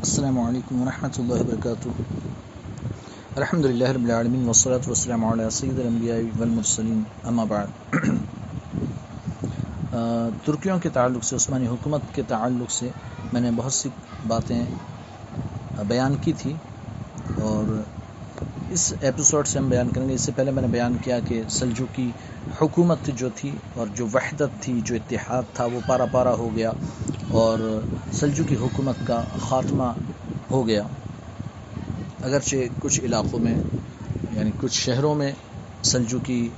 السلام علیکم ورحمۃ اللہ وبرکاتہ الحمد للہ رب العالمین والصلاة والسلام علی سید الانبیاء والمرسلین اما بعد. ترکیوں کے تعلق سے، عثمانی حکومت کے تعلق سے میں نے بہت سی باتیں بیان کی تھی اور اس ایپیسوڈ سے ہم بیان کریں گے۔ اس سے پہلے میں نے بیان کیا کہ سلجوکی حکومت جو تھی اور جو وحدت تھی، جو اتحاد تھا، وہ پارا پارا ہو گیا۔ اور سلجو کی حکومت کا خاتمہ ہو گیا۔ اگرچہ کچھ علاقوں میں یعنی کچھ شہروں میں سلجو کی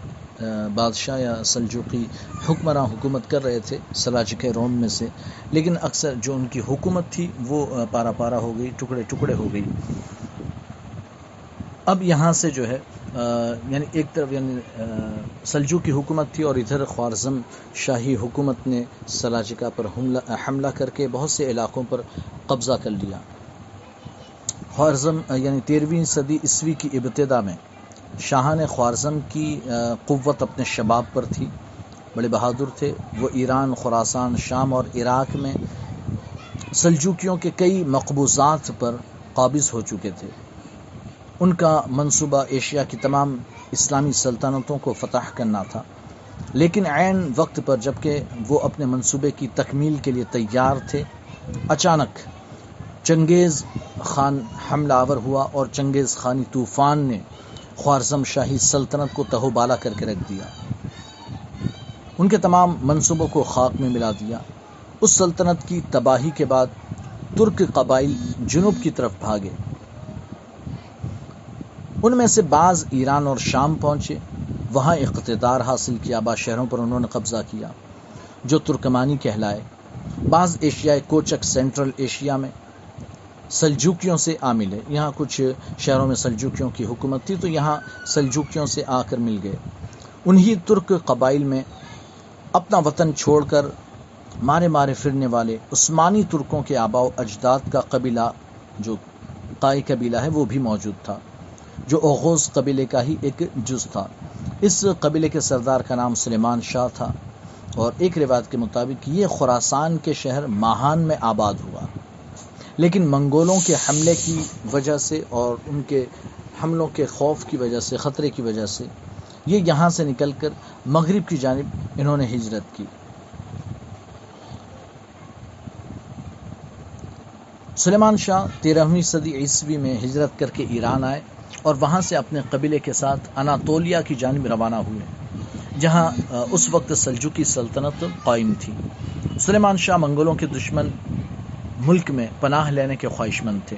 بادشاہ یا سلجوکی حکمراں حکومت کر رہے تھے سلاجک روم میں سے، لیکن اکثر جو ان کی حکومت تھی وہ پارا پارا ہو گئی، ٹکڑے ٹکڑے ہو گئی۔ اب یہاں سے جو ہے یعنی ایک طرف یعنی سلجو کی حکومت تھی اور ادھر خوارزم شاہی حکومت نے سلاجکا پر حملہ کر کے بہت سے علاقوں پر قبضہ کر لیا۔ خوارزم یعنی تیرہویں صدی عیسوی کی ابتدا میں شاہان خوارزم کی قوت اپنے شباب پر تھی، بڑے بہادر تھے۔ وہ ایران خوراسان شام اور عراق میں سلجوکیوں کے کئی مقبوضات پر قابض ہو چکے تھے۔ ان کا منصوبہ ایشیا کی تمام اسلامی سلطنتوں کو فتح کرنا تھا۔ لیکن عین وقت پر جبکہ وہ اپنے منصوبے کی تکمیل کے لیے تیار تھے، اچانک چنگیز خان حملہ آور ہوا اور چنگیز خانی طوفان نے خوارزم شاہی سلطنت کو تہو بالا کر کے رکھ دیا۔ ان کے تمام منصوبوں کو خاک میں ملا دیا۔ اس سلطنت کی تباہی کے بعد ترک قبائل جنوب کی طرف بھاگے۔ ان میں سے بعض ایران اور شام پہنچے، وہاں اقتدار حاصل کیا بعض شہروں پر انہوں نے قبضہ کیا، جو ترکمانی کہلائے۔ بعض ایشیائی کوچک سینٹرل ایشیا میں سلجوکیوں سے آ ملے۔ یہاں کچھ شہروں میں سلجوکیوں کی حکومت تھی، تو یہاں سلجوکیوں سے آ کر مل گئے۔ انہی ترک قبائل میں اپنا وطن چھوڑ کر مارے مارے پھرنے والے عثمانی ترکوں کے آبا و اجداد کا قبیلہ، جو قائی قبیلہ ہے، وہ بھی موجود تھا۔ جو اوغوز قبیلے کا ہی ایک جز تھا۔ اس قبیلے کے سردار کا نام سلیمان شاہ تھا اور ایک روایت کے مطابق یہ خوراسان کے شہر ماہان میں آباد ہوا۔ لیکن منگولوں کے حملے کی وجہ سے اور ان کے حملوں کے خوف کی وجہ سے، خطرے کی وجہ سے یہ یہاں سے نکل کر مغرب کی جانب انہوں نے ہجرت کی۔ سلیمان شاہ تیرہویں صدی عیسوی میں ہجرت کر کے ایران آئے۔ اور وہاں سے اپنے قبیلے کے ساتھ اناتولیا کی جانب روانہ ہوئے، جہاں اس وقت سلجوکی سلطنت قائم تھی۔ سلیمان شاہ منگولوں کے دشمن ملک میں پناہ لینے کے خواہش مند تھے۔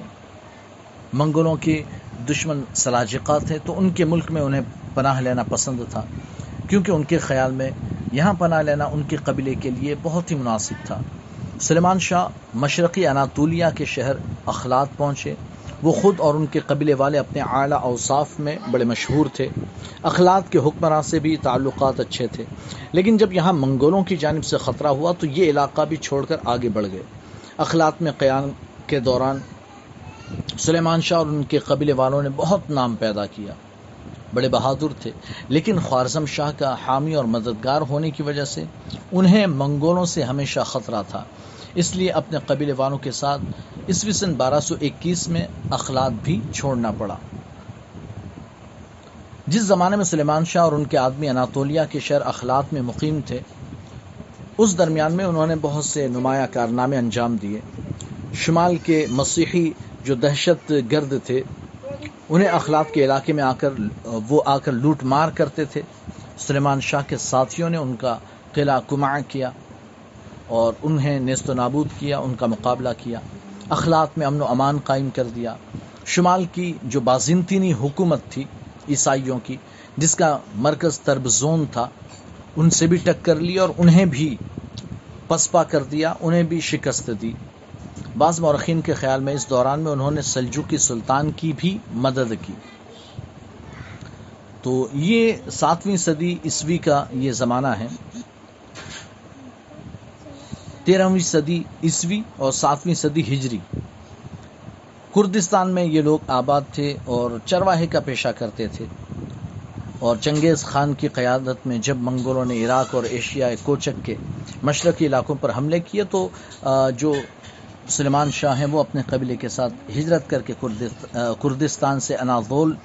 منگولوں کے دشمن سلاجقہ تھے، تو ان کے ملک میں انہیں پناہ لینا پسند تھا، کیونکہ ان کے خیال میں یہاں پناہ لینا ان کے قبیلے کے لیے بہت ہی مناسب تھا۔ سلیمان شاہ مشرقی اناتولیا کے شہر اخلاط پہنچے۔ وہ خود اور ان کے قبیلے والے اپنے اعلیٰ اوصاف میں بڑے مشہور تھے۔ اخلاق کے حکمراں سے بھی تعلقات اچھے تھے۔ لیکن جب یہاں منگولوں کی جانب سے خطرہ ہوا تو یہ علاقہ بھی چھوڑ کر آگے بڑھ گئے۔ اخلاق میں قیام کے دوران سلیمان شاہ اور ان کے قبیلے والوں نے بہت نام پیدا کیا۔ بڑے بہادر تھے۔ لیکن خوارزم شاہ کا حامی اور مددگار ہونے کی وجہ سے انہیں منگولوں سے ہمیشہ خطرہ تھا۔ اس لیے اپنے قبیلے والوں کے ساتھ عیسوی سن بارہ سو اکیس میں اخلاق بھی چھوڑنا پڑا۔ جس زمانے میں سلیمان شاہ اور ان کے آدمی اناتولیا کے شہر اخلاق میں مقیم تھے، اس درمیان میں انہوں نے بہت سے نمایاں کارنامے انجام دیے۔ شمال کے مسیحی جو دہشت گرد تھے، انہیں اخلاق کے علاقے میں آ کر، وہ آ کر لوٹ مار کرتے تھے۔ سلیمان شاہ کے ساتھیوں نے ان کا قلعہ کما کیا۔ اور انہیں نیست و نابود کیا، ان کا مقابلہ کیا۔ اخلاق میں امن و امان قائم کر دیا۔ شمال کی جو بازنطینی حکومت تھی عیسائیوں کی، جس کا مرکز تربزون تھا، ان سے بھی ٹکر لی اور انہیں بھی پسپا کر دیا، انہیں بھی شکست دی۔ بعض مورخین کے خیال میں اس دوران میں انہوں نے سلجوکی سلطان کی بھی مدد کی۔ تو یہ ساتویں صدی عیسوی کا یہ زمانہ ہے۔ تیرہویں صدی عیسوی اور ساتویں صدی ہجری۔ کردستان میں یہ لوگ آباد تھے اور چرواہے کا پیشہ کرتے تھے۔ اور چنگیز خان کی قیادت میں جب منگولوں نے عراق اور ایشیا کوچک کے مشرقی علاقوں پر حملے کیے تو جو سلیمان شاہ ہیں وہ اپنے قبیلے کے ساتھ ہجرت کر کے کردستان سے اناضول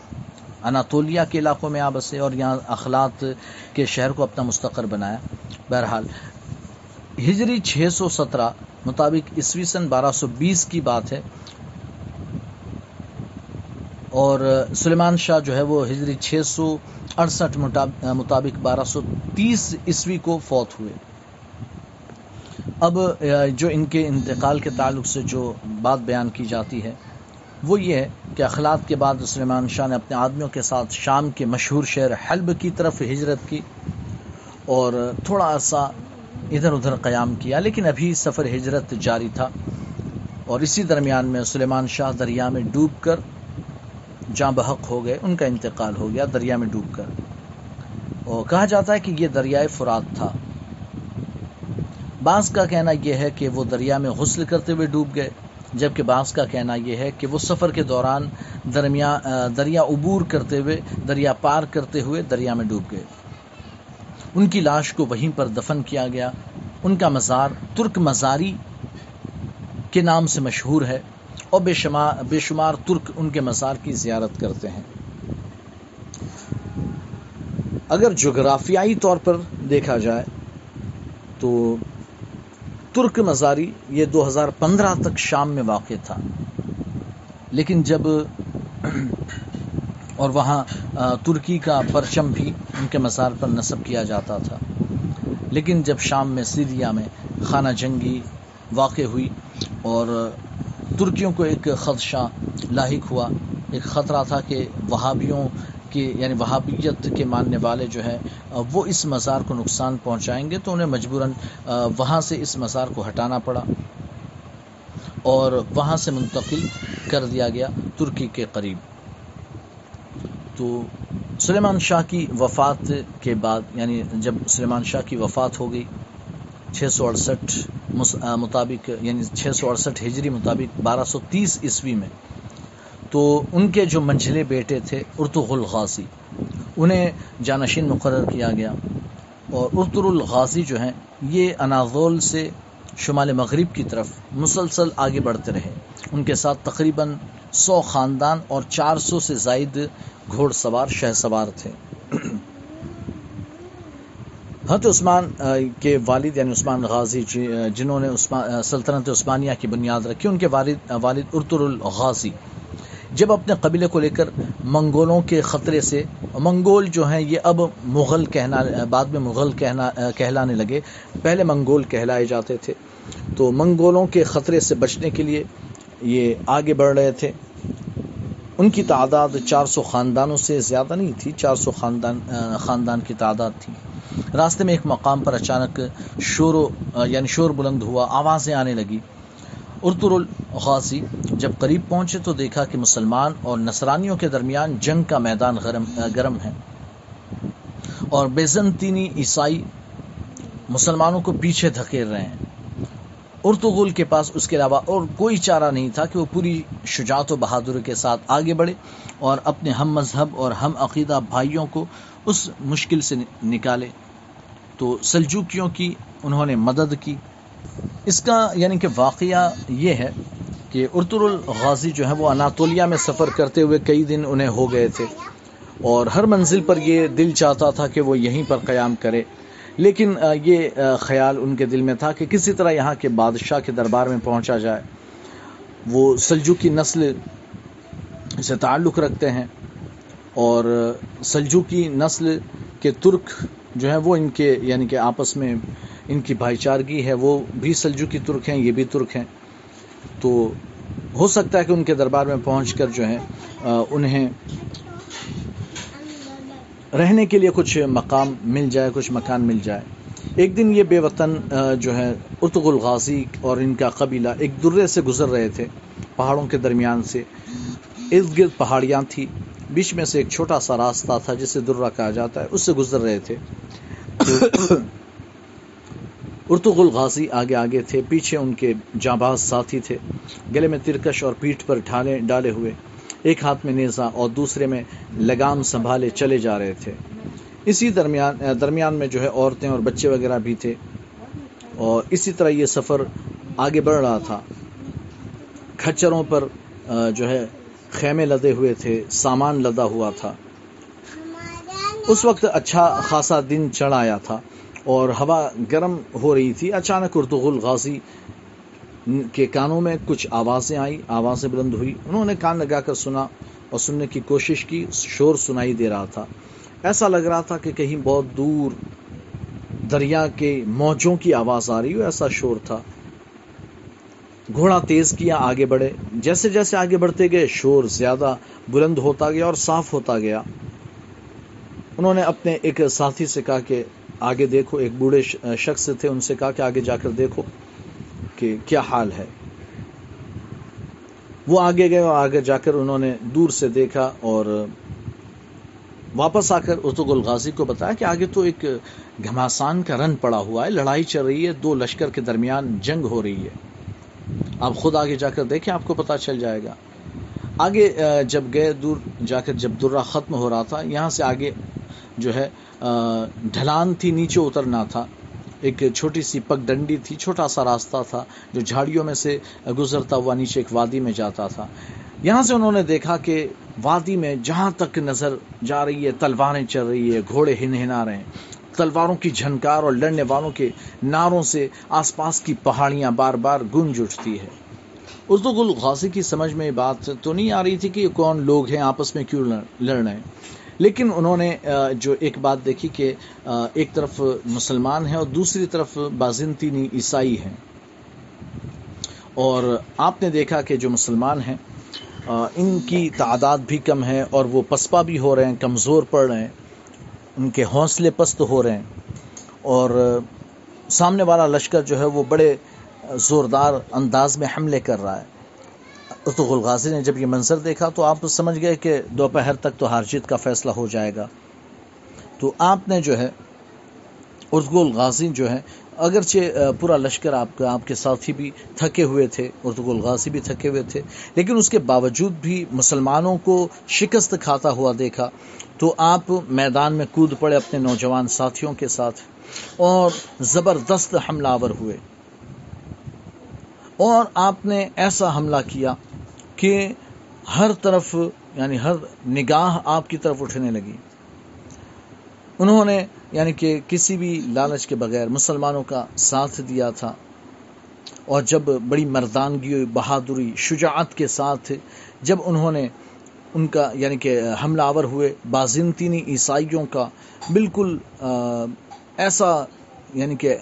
اناتولیا کے علاقوں میں آ بسے اور یہاں اخلاق کے شہر کو اپنا مستقر بنایا۔ بہرحال ہجری چھ سو سترہ مطابق عیسوی سن بارہ سو بیس کی بات ہے۔ اور سلیمان شاہ جو ہے وہ ہجری چھ سو اڑسٹھ مطابق بارہ سو تیس عیسوی کو فوت ہوئے۔ اب جو ان کے انتقال کے تعلق سے جو بات بیان کی جاتی ہے، وہ یہ ہے کہ اخلاق کے بعد سلیمان شاہ نے اپنے آدمیوں کے ساتھ شام کے مشہور شہر حلب کی طرف ہجرت کی۔ اور تھوڑا عرصہ ادھر ادھر قیام کیا، لیکن ابھی سفر ہجرت جاری تھا۔ اور اسی درمیان میں سلیمان شاہ دریا میں ڈوب کر جاں بحق ہو گئے، ان کا انتقال ہو گیا دریا میں ڈوب کر۔ اور کہا جاتا ہے کہ یہ دریائے فرات تھا۔ بعض کا کہنا یہ ہے کہ وہ دریا میں غسل کرتے ہوئے ڈوب گئے، جبکہ بعض کا کہنا یہ ہے کہ وہ سفر کے دوران درمیان دریا عبور کرتے ہوئے، دریا پار کرتے ہوئے دریا میں ڈوب گئے۔ ان کی لاش کو وہیں پر دفن کیا گیا۔ ان کا مزار ترک مزاری کے نام سے مشہور ہے اور بے شمار بے شمار ترک ان کے مزار کی زیارت کرتے ہیں۔ اگر جغرافیائی طور پر دیکھا جائے تو ترک مزاری یہ دو ہزار پندرہ تک شام میں واقع تھا۔ لیکن جب اور وہاں ترکی کا پرچم بھی ان کے مزار پر نصب کیا جاتا تھا۔ لیکن جب شام میں سیریا میں خانہ جنگی واقع ہوئی اور ترکیوں کو ایک خدشہ لاحق ہوا، ایک خطرہ تھا کہ وہابیوں کہ یعنی وہابیت کے ماننے والے جو ہے وہ اس مزار کو نقصان پہنچائیں گے تو انہیں مجبوراً وہاں سے اس مزار کو ہٹانا پڑا اور وہاں سے منتقل کر دیا گیا ترکی کے قریب۔ تو سلیمان شاہ کی وفات کے بعد یعنی جب سلیمان شاہ کی وفات ہو گئی، چھ سو اڑسٹھ مطابق یعنی چھ سو اڑسٹھ ہجری مطابق بارہ سو تیس عیسوی میں، تو ان کے جو منجھلے بیٹے تھے ارتغ الغازی انہیں جانشین مقرر کیا گیا۔ اور ارتر الغازی جو ہیں، یہ اناضول سے شمال مغرب کی طرف مسلسل آگے بڑھتے رہے۔ ان کے ساتھ تقریباً سو خاندان اور چار سو سے زائد گھوڑ سوار، شہ سوار تھے۔ حضرت عثمان کے والد یعنی عثمان غازی جی، جنہوں نے سلطنت عثمانیہ کی بنیاد رکھی، ان کے والد والد ارتر الغازی۔ جب اپنے قبیلے کو لے کر منگولوں کے خطرے سے، منگول جو ہیں، یہ اب مغل کہنا بعد میں مغل کہنا کہلانے لگے۔ پہلے منگول کہلائے جاتے تھے۔ تو منگولوں کے خطرے سے بچنے کے لیے یہ آگے بڑھ رہے تھے۔ ان کی تعداد چار سو خاندانوں سے زیادہ نہیں تھی، چار سو خاندان خاندان کی تعداد تھی۔ راستے میں ایک مقام پر اچانک شور یعنی شور بلند ہوا، آوازیں آنے لگی۔ ارتر الغازی جب قریب پہنچے تو دیکھا کہ مسلمان اور نصرانیوں کے درمیان جنگ کا میدان گرم گرم ہے۔ اور بیزنطینی عیسائی مسلمانوں کو پیچھے دھکیل رہے ہیں۔ ارتغل کے پاس اس کے علاوہ اور کوئی چارہ نہیں تھا کہ وہ پوری شجاعت و بہادر کے ساتھ آگے بڑھے اور اپنے ہم مذہب اور ہم عقیدہ بھائیوں کو اس مشکل سے نکالے۔ تو سلجوکیوں کی انہوں نے مدد کی۔ اس کا یعنی کہ واقعہ یہ ہے کہ ارتر الغازی جو ہے وہ اناتولیا میں سفر کرتے ہوئے کئی دن انہیں ہو گئے تھے اور ہر منزل پر یہ دل چاہتا تھا کہ وہ یہیں پر قیام کرے۔ لیکن یہ خیال ان کے دل میں تھا کہ کسی طرح یہاں کے بادشاہ کے دربار میں پہنچا جائے۔ وہ سلجو کی نسل سے تعلق رکھتے ہیں اور سلجو کی نسل کے ترک جو ہے وہ ان کے یعنی کہ آپس میں ان کی بھائی چارگی ہے، وہ بھی سلجو کی ترک ہیں، یہ بھی ترک ہیں۔ تو ہو سکتا ہے کہ ان کے دربار میں پہنچ کر جو ہے انہیں رہنے کے لیے کچھ مقام مل جائے، کچھ مکان مل جائے۔ ایک دن یہ بے وطن جو ہے ارتغ الغازی اور ان کا قبیلہ ایک درے سے گزر رہے تھے پہاڑوں کے درمیان سے۔ ارد گرد پہاڑیاں تھیں، بیچ میں سے ایک چھوٹا سا راستہ تھا جسے درہ کہا جاتا ہے، اس سے گزر رہے تھے۔ ارتغل غازی آگے آگے تھے، پیچھے ان کے جانباز ساتھی تھے۔ گلے میں ترکش اور پیٹھ پر ڈھالے، ڈالے ہوئے۔ ایک ہاتھ میں نیزا اور دوسرے میں لگام سنبھالے چلے جا رہے تھے۔ اسی درمیان درمیان میں جو ہے عورتیں اور بچے وغیرہ بھی تھے۔ اور اسی طرح یہ سفر آگے بڑھ رہا تھا۔ کھچروں پر جو ہے خیمے لدے ہوئے تھے، سامان لدا ہوا تھا۔ اس وقت اچھا خاصا دن چڑھ آیا تھا اور ہوا گرم ہو رہی تھی۔ اچانک اردغل غازی کے کانوں میں کچھ آوازیں آئی آوازیں بلند ہوئی۔ انہوں نے کان لگا کر سنا اور سننے کی کوشش کی، شور سنائی دے رہا تھا۔ ایسا لگ رہا تھا کہ کہیں بہت دور دریا کے موجوں کی آواز آ رہی ہو، ایسا شور تھا۔ گھوڑا تیز کیا، آگے بڑھے۔ جیسے جیسے آگے بڑھتے گئے، شور زیادہ بلند ہوتا گیا اور صاف ہوتا گیا۔ انہوں نے اپنے ایک ساتھی سے کہا کہ آگے دیکھو، ایک بوڑھے شخص تھے، ان سے کہا کہ آگے جا کر دیکھو۔ کہ کیا حال ہے۔ وہ آگے گئے اور آگے جا کر انہوں نے دور سے دیکھا اور واپس آ کر اتوگ الغازی کو بتایا کہ آگے تو ایک گھماسان کا رن پڑا ہوا ہے، لڑائی چل رہی ہے، دو لشکر کے درمیان جنگ ہو رہی ہے۔ آپ خود آگے جا کر دیکھیں، آپ کو پتا چل جائے گا۔ آگے جب گئے دور، جا کر جب درہ ختم ہو رہا تھا، یہاں سے آگے جو ہے ڈھلان تھی، نیچے اترنا تھا۔ ایک چھوٹی سی پگ ڈنڈی تھی، چھوٹا سا راستہ تھا جو جھاڑیوں میں سے گزرتا ہوا نیچے ایک وادی میں جاتا تھا۔ یہاں سے انہوں نے دیکھا کہ وادی میں جہاں تک نظر جا رہی ہے، تلواریں چل رہی ہے، گھوڑے ہن ہنا رہے ہیں۔ تلواروں کی جھنکار اور لڑنے والوں کے ناروں سے آس پاس کی پہاڑیاں بار بار گنج اٹھتی ہے۔ اردو گل غازی کی سمجھ میں بات تو نہیں آ رہی تھی کہ کون لوگ ہیں، آپس میں کیوں لڑ رہے ہیں؟ لیکن انہوں نے جو ایک بات دیکھی کہ ایک طرف مسلمان ہیں اور دوسری طرف بازنطینی عیسائی ہیں۔ اور آپ نے دیکھا کہ جو مسلمان ہیں ان کی تعداد بھی کم ہے اور وہ پسپا بھی ہو رہے ہیں، کمزور پڑ رہے ہیں، ان کے حوصلے پست ہو رہے ہیں۔ اور سامنے والا لشکر جو ہے، وہ بڑے زوردار انداز میں حملے کر رہا ہے۔ تو غلغازی نے جب یہ منظر دیکھا تو آپ سمجھ گئے کہ دوپہر تک تو ہار جیت کا فیصلہ ہو جائے گا۔ تو آپ نے جو ہے ارتغل غازی جو ہے، اگرچہ پورا لشکر آپ کا، آپ کے ساتھی بھی تھکے ہوئے تھے ارتغل غازی بھی تھکے ہوئے تھے، لیکن اس کے باوجود بھی مسلمانوں کو شکست کھاتا ہوا دیکھا تو آپ میدان میں کود پڑے اپنے نوجوان ساتھیوں کے ساتھ اور زبردست حملہ آور ہوئے۔ اور آپ نے ایسا حملہ کیا کہ ہر طرف یعنی ہر نگاہ آپ کی طرف اٹھنے لگی۔ انہوں نے یعنی کہ کسی بھی لالچ کے بغیر مسلمانوں کا ساتھ دیا تھا۔ اور جب بڑی مردانگی بہادری، شجاعت کے ساتھ جب انہوں نے ان کا یعنی کہ حملہ آور ہوئے، بازنطینی عیسائیوں کا بالکل ایسا یعنی کہ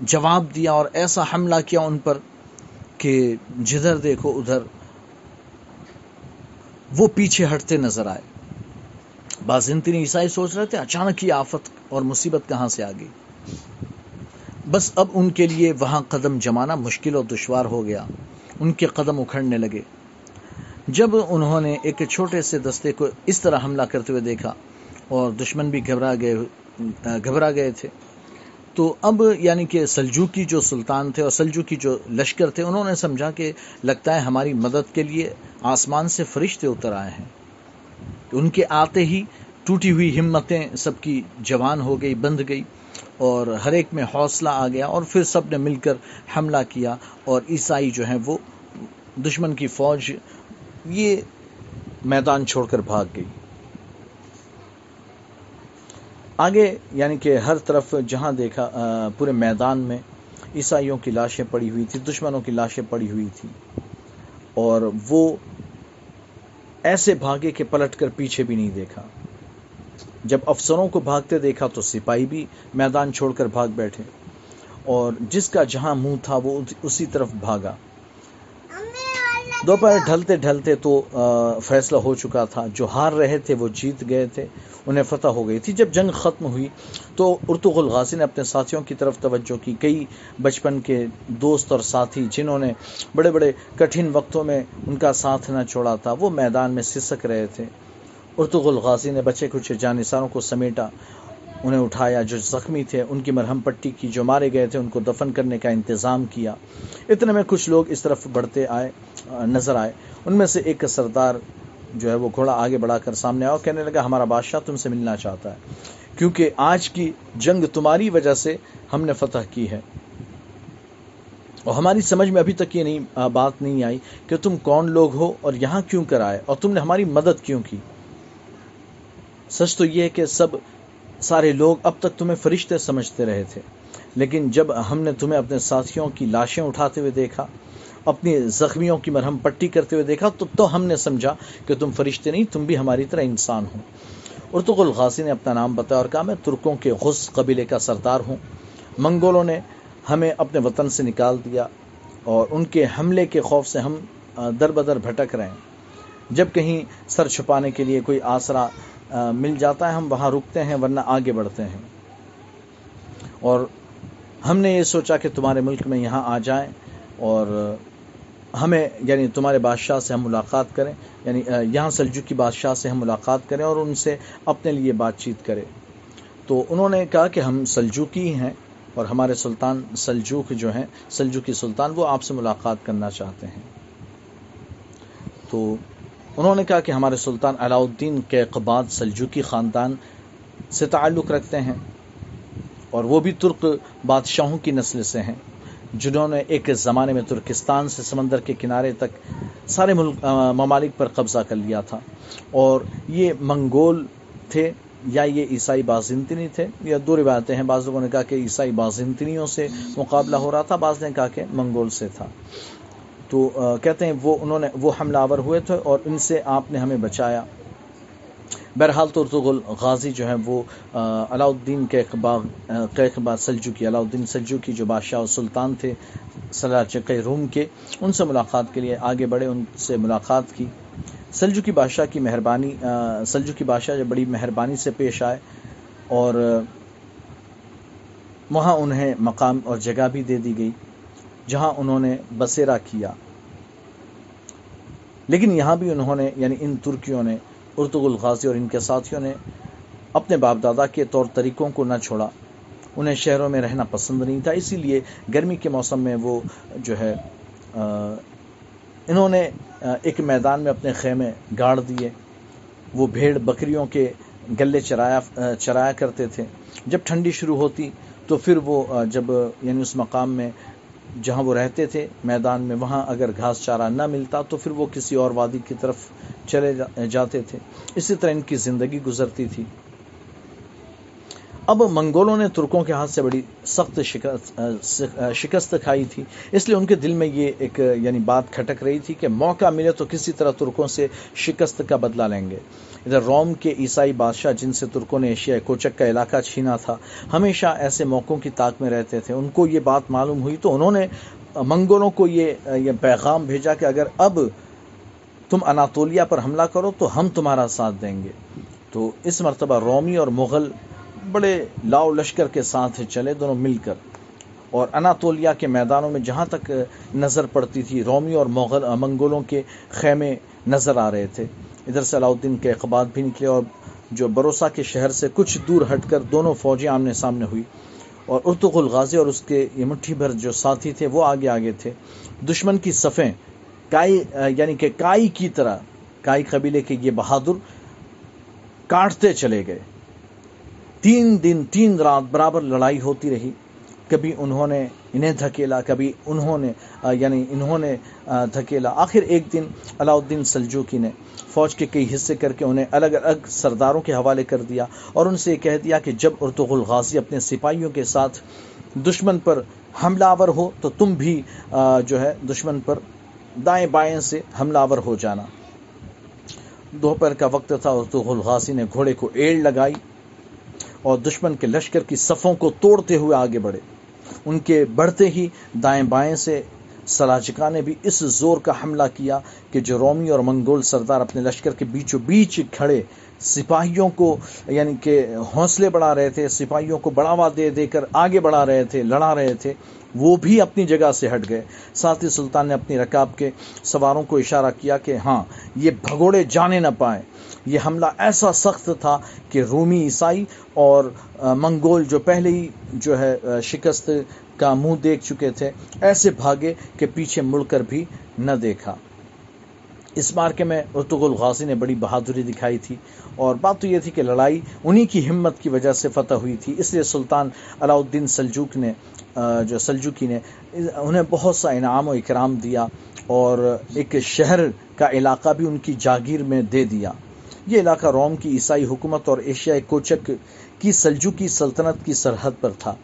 جواب دیا اور ایسا حملہ کیا ان پر کہ جدھر دیکھو ادھر وہ پیچھے ہٹتے نظر آئے۔ بازنطین عیسائی سوچ رہے تھے، اچانک ہی آفت اور مصیبت کہاں سے آ گئی؟ بس اب ان کے لیے وہاں قدم جمانا مشکل اور دشوار ہو گیا۔ ان کے قدم اکھڑنے لگے۔ جب انہوں نے ایک چھوٹے سے دستے کو اس طرح حملہ کرتے ہوئے دیکھا اور دشمن بھی گھبرا گئے گھبرا گئے تھے، تو اب یعنی کہ سلجوکی جو سلطان تھے اور سلجوکی جو لشکر تھے، انہوں نے سمجھا کہ لگتا ہے ہماری مدد کے لیے آسمان سے فرشتے اتر آئے ہیں۔ ان کے آتے ہی ٹوٹی ہوئی ہمتیں سب کی جوان ہو گئی، بند گئی اور ہر ایک میں حوصلہ آ گیا اور پھر سب نے مل کر حملہ کیا اور عیسائی جو ہیں وہ دشمن کی فوج، یہ میدان چھوڑ کر بھاگ گئی۔ آگے یعنی کہ ہر طرف جہاں دیکھا پورے میدان میں عیسائیوں کی لاشیں پڑی ہوئی تھی دشمنوں کی لاشیں پڑی ہوئی تھی اور وہ ایسے بھاگے کہ پلٹ کر پیچھے بھی نہیں دیکھا۔ جب افسروں کو بھاگتے دیکھا تو سپاہی بھی میدان چھوڑ کر بھاگ بیٹھے اور جس کا جہاں منہ تھا وہ اسی طرف بھاگا۔ دوپہر ڈھلتے ڈھلتے تو فیصلہ ہو چکا تھا، جو ہار رہے تھے وہ جیت گئے تھے، انہیں فتح ہو گئی تھی۔ جب جنگ ختم ہوئی تو ارتغ الغازی نے اپنے ساتھیوں کی طرف توجہ کی۔ کئی بچپن کے دوست اور ساتھی جنہوں نے بڑے بڑے کٹھن وقتوں میں ان کا ساتھ نہ چھوڑا تھا، وہ میدان میں سسک رہے تھے۔ ارتغ الغازی نے بچے کچھ جانساروں کو سمیٹا، انہیں اٹھایا جو زخمی تھے، ان کی مرہم پٹی کی جو مارے گئے تھے، ان کو دفن کرنے کا انتظام کیا۔ اتنے میں کچھ لوگ اس طرف بڑھتے آئے۔ نظر آئے۔ ان میں سے ایک سردار جو ہے وہ گھوڑا آگے بڑھا کر سامنے آیا اور کہنے لگا، ہمارا بادشاہ تم سے ملنا چاہتا ہے، کیونکہ آج کی جنگ تمہاری وجہ سے ہم نے فتح کی ہے۔ اور ہماری سمجھ میں ابھی تک یہ نہیں بات نہیں آئی کہ تم کون لوگ ہو اور یہاں کیوں کر آئے، اور تم نے ہماری مدد کیوں کی۔ سچ تو یہ ہے کہ سب سارے لوگ اب تک تمہیں فرشتے سمجھتے رہے تھے، لیکن جب ہم نے تمہیں اپنے ساتھیوں کی لاشیں اٹھاتے ہوئے دیکھا اپنی زخمیوں کی مرہم پٹی کرتے ہوئے دیکھا تو تو ہم نے سمجھا کہ تم فرشتے نہیں، تم بھی ہماری طرح انسان ہو۔ ارتق الغازی نے اپنا نام بتایا اور کہا، میں ترکوں کے غص قبیلے کا سردار ہوں۔ منگولوں نے ہمیں اپنے وطن سے نکال دیا اور ان کے حملے کے خوف سے ہم در بدر بھٹک رہے ہیں۔ جب کہیں سر چھپانے کے لیے کوئی آسرا مل جاتا ہے، ہم وہاں رکتے ہیں ورنہ آگے بڑھتے ہیں۔ اور ہم نے یہ سوچا کہ تمہارے ملک میں یہاں آ جائیں اور ہمیں یعنی تمہارے بادشاہ سے ہم ملاقات کریں یعنی یہاں سلجو کی بادشاہ سے ہم ملاقات کریں اور ان سے اپنے لیے بات چیت کریں۔ تو انہوں نے کہا کہ ہم سلجوکی ہیں اور ہمارے سلطان سلجوک جو ہیں سلجوکی سلطان، وہ آپ سے ملاقات کرنا چاہتے ہیں۔ تو انہوں نے کہا کہ ہمارے سلطان علاؤدین کے اقباد سلجوکی خاندان سے تعلق رکھتے ہیں اور وہ بھی ترک بادشاہوں کی نسل سے ہیں۔ جنہوں نے ایک زمانے میں ترکستان سے سمندر کے کنارے تک سارے ملک ممالک پر قبضہ کر لیا تھا۔ اور یہ منگول تھے یا یہ عیسائی بازنطنی تھے؟ یا دو روایتیں ہیں۔ بعض لوگوں نے کہا کہ عیسائی بازنطنیوں سے مقابلہ ہو رہا تھا، بعض نے کہا کہ منگول سے تھا۔ تو کہتے ہیں وہ، انہوں نے، وہ حملہ آور ہوئے تھے اور ان سے آپ نے ہمیں بچایا۔ بہرحال تو ارتغل غازی جو ہے وہ علاؤدین کے اقبا سلجو کی علاؤدین سلجو کی جو بادشاہ و سلطان تھے سلاچق روم کے، ان سے ملاقات کے لیے آگے بڑھے، ان سے ملاقات کی۔ سلجو کی بادشاہ کی مہربانی سلجو کی بادشاہ جو بڑی مہربانی سے پیش آئے اور وہاں انہیں مقام اور جگہ بھی دے دی گئی، جہاں انہوں نے بسیرا کیا۔ لیکن یہاں بھی انہوں نے یعنی ان ترکیوں نے ارتغ الغازی اور ان کے ساتھیوں نے اپنے باپ دادا کے طور طریقوں کو نہ چھوڑا۔ انہیں شہروں میں رہنا پسند نہیں تھا، اسی لیے گرمی کے موسم میں وہ جو ہے انہوں نے ایک میدان میں اپنے خیمے گاڑ دیے۔ وہ بھیڑ بکریوں کے گلے چرایا چرایا کرتے تھے۔ جب ٹھنڈی شروع ہوتی تو پھر وہ جب یعنی اس مقام میں جہاں وہ رہتے تھے، میدان میں، وہاں اگر گھاس چارہ نہ ملتا تو پھر وہ کسی اور وادی کی طرف چلے جاتے تھے۔ اسی طرح ان کی زندگی گزرتی تھی۔ اب منگولوں نے ترکوں کے ہاتھ سے بڑی سخت شکست کھائی تھی۔ اس لیے ان کے دل میں یہ ایک یعنی بات کھٹک رہی تھی کہ موقع ملے تو کسی طرح ترکوں سے شکست کا بدلہ لیں گے۔ ادھر روم کے عیسائی بادشاہ جن سے ترکوں نے ایشیا کوچک کا علاقہ چھینا تھا، ہمیشہ ایسے موقعوں کی طاق میں رہتے تھے۔ ان کو یہ بات معلوم ہوئی تو انہوں نے منگولوں کو یہ پیغام بھیجا کہ اگر اب تم اناتولیا پر حملہ کرو تو ہم تمہارا ساتھ دیں گے۔ تو اس مرتبہ رومی اور مغل بڑے لاؤ لشکر کے ساتھ چلے، دونوں مل کر۔ اور اناتولیا کے میدانوں میں جہاں تک نظر پڑتی تھی، رومی اور مغل منگولوں کے خیمے نظر آ رہے تھے۔ ادھر سے علاؤدین کے اقبال بھی نکلے اور جو بروسا کے شہر سے کچھ دور ہٹ کر دونوں فوجیں آمنے سامنے ہوئی۔ اور ارتق الغازی اور اس کے یہ مٹھی بھر جو ساتھی تھے، وہ آگے آگے تھے۔ دشمن کی صفیں کائی یعنی کہ کائی کی طرح، کائی قبیلے کے یہ بہادر کاٹتے چلے گئے۔ تین دن، تین رات برابر لڑائی ہوتی رہی۔ کبھی انہوں نے انہیں دھکیلا، کبھی انہوں نے یعنی انہوں نے، دھکیلا۔ آخر ایک دن علاؤدین سلجوکی نے فوج کے کئی حصے کر کے انہیں الگ الگ سرداروں کے حوالے کر دیا اور ان سے یہ کہہ دیا کہ جب ارتغ الغازی اپنے سپاہیوں کے ساتھ دشمن پر حملہ آور ہو تو تم بھی جو ہے، دشمن پر دائیں بائیں سے حملہ آور ہو جانا۔ دوپہر کا وقت تھا ارتغ الغازی نے گھوڑے کو ایڑ لگائی اور دشمن کے لشکر کی صفوں کو توڑتے ہوئے آگے بڑھے۔ ان کے بڑھتے ہی دائیں بائیں سے سلاجکا نے بھی اس زور کا حملہ کیا کہ جو رومی اور منگول سردار اپنے لشکر کے بیچوں بیچ کھڑے سپاہیوں کو یعنی کہ حوصلے بڑھا رہے تھے، سپاہیوں کو بڑھاوا دے دے کر آگے بڑھا رہے تھے، لڑا رہے تھے، وہ بھی اپنی جگہ سے ہٹ گئے۔ ساتھ ہی سلطان نے اپنی رکاب کے سواروں کو اشارہ کیا کہ ہاں یہ بھگوڑے جانے نہ پائیں۔ یہ حملہ ایسا سخت تھا کہ رومی عیسائی اور منگول جو پہلے ہی جو ہے شکست کا منہ دیکھ چکے تھے، ایسے بھاگے کہ پیچھے مڑ کر بھی نہ دیکھا۔ اس مارکے میں ارتغل غازی نے بڑی بہادری دکھائی تھی اور بات تو یہ تھی کہ لڑائی انہی کی ہمت کی وجہ سے فتح ہوئی تھی۔ اس لیے سلطان علاؤ الدین سلجوک نے جو سلجوکی نے، انہیں بہت سا انعام و اکرام دیا اور ایک شہر کا علاقہ بھی ان کی جاگیر میں دے دیا۔ یہ علاقہ روم کی عیسائی حکومت اور ایشیائی کوچک کی سلجوکی سلطنت کی سرحد پر تھا۔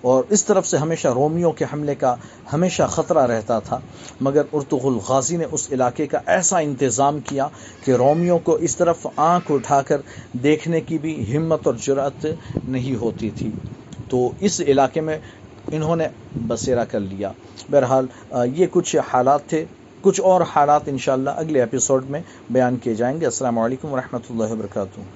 اور اس طرف سے ہمیشہ رومیوں کے حملے کا ہمیشہ خطرہ رہتا تھا، مگر ارتغل غازی نے اس علاقے کا ایسا انتظام کیا کہ رومیوں کو اس طرف آنکھ اٹھا کر دیکھنے کی بھی ہمت اور جرأت نہیں ہوتی تھی۔ تو اس علاقے میں انہوں نے بسیرا کر لیا۔ بہرحال یہ کچھ حالات تھے۔ کچھ اور حالات انشاءاللہ اگلے ایپیسوڈ میں بیان کیے جائیں گے۔ السلام علیکم ورحمۃ اللہ وبرکاتہ۔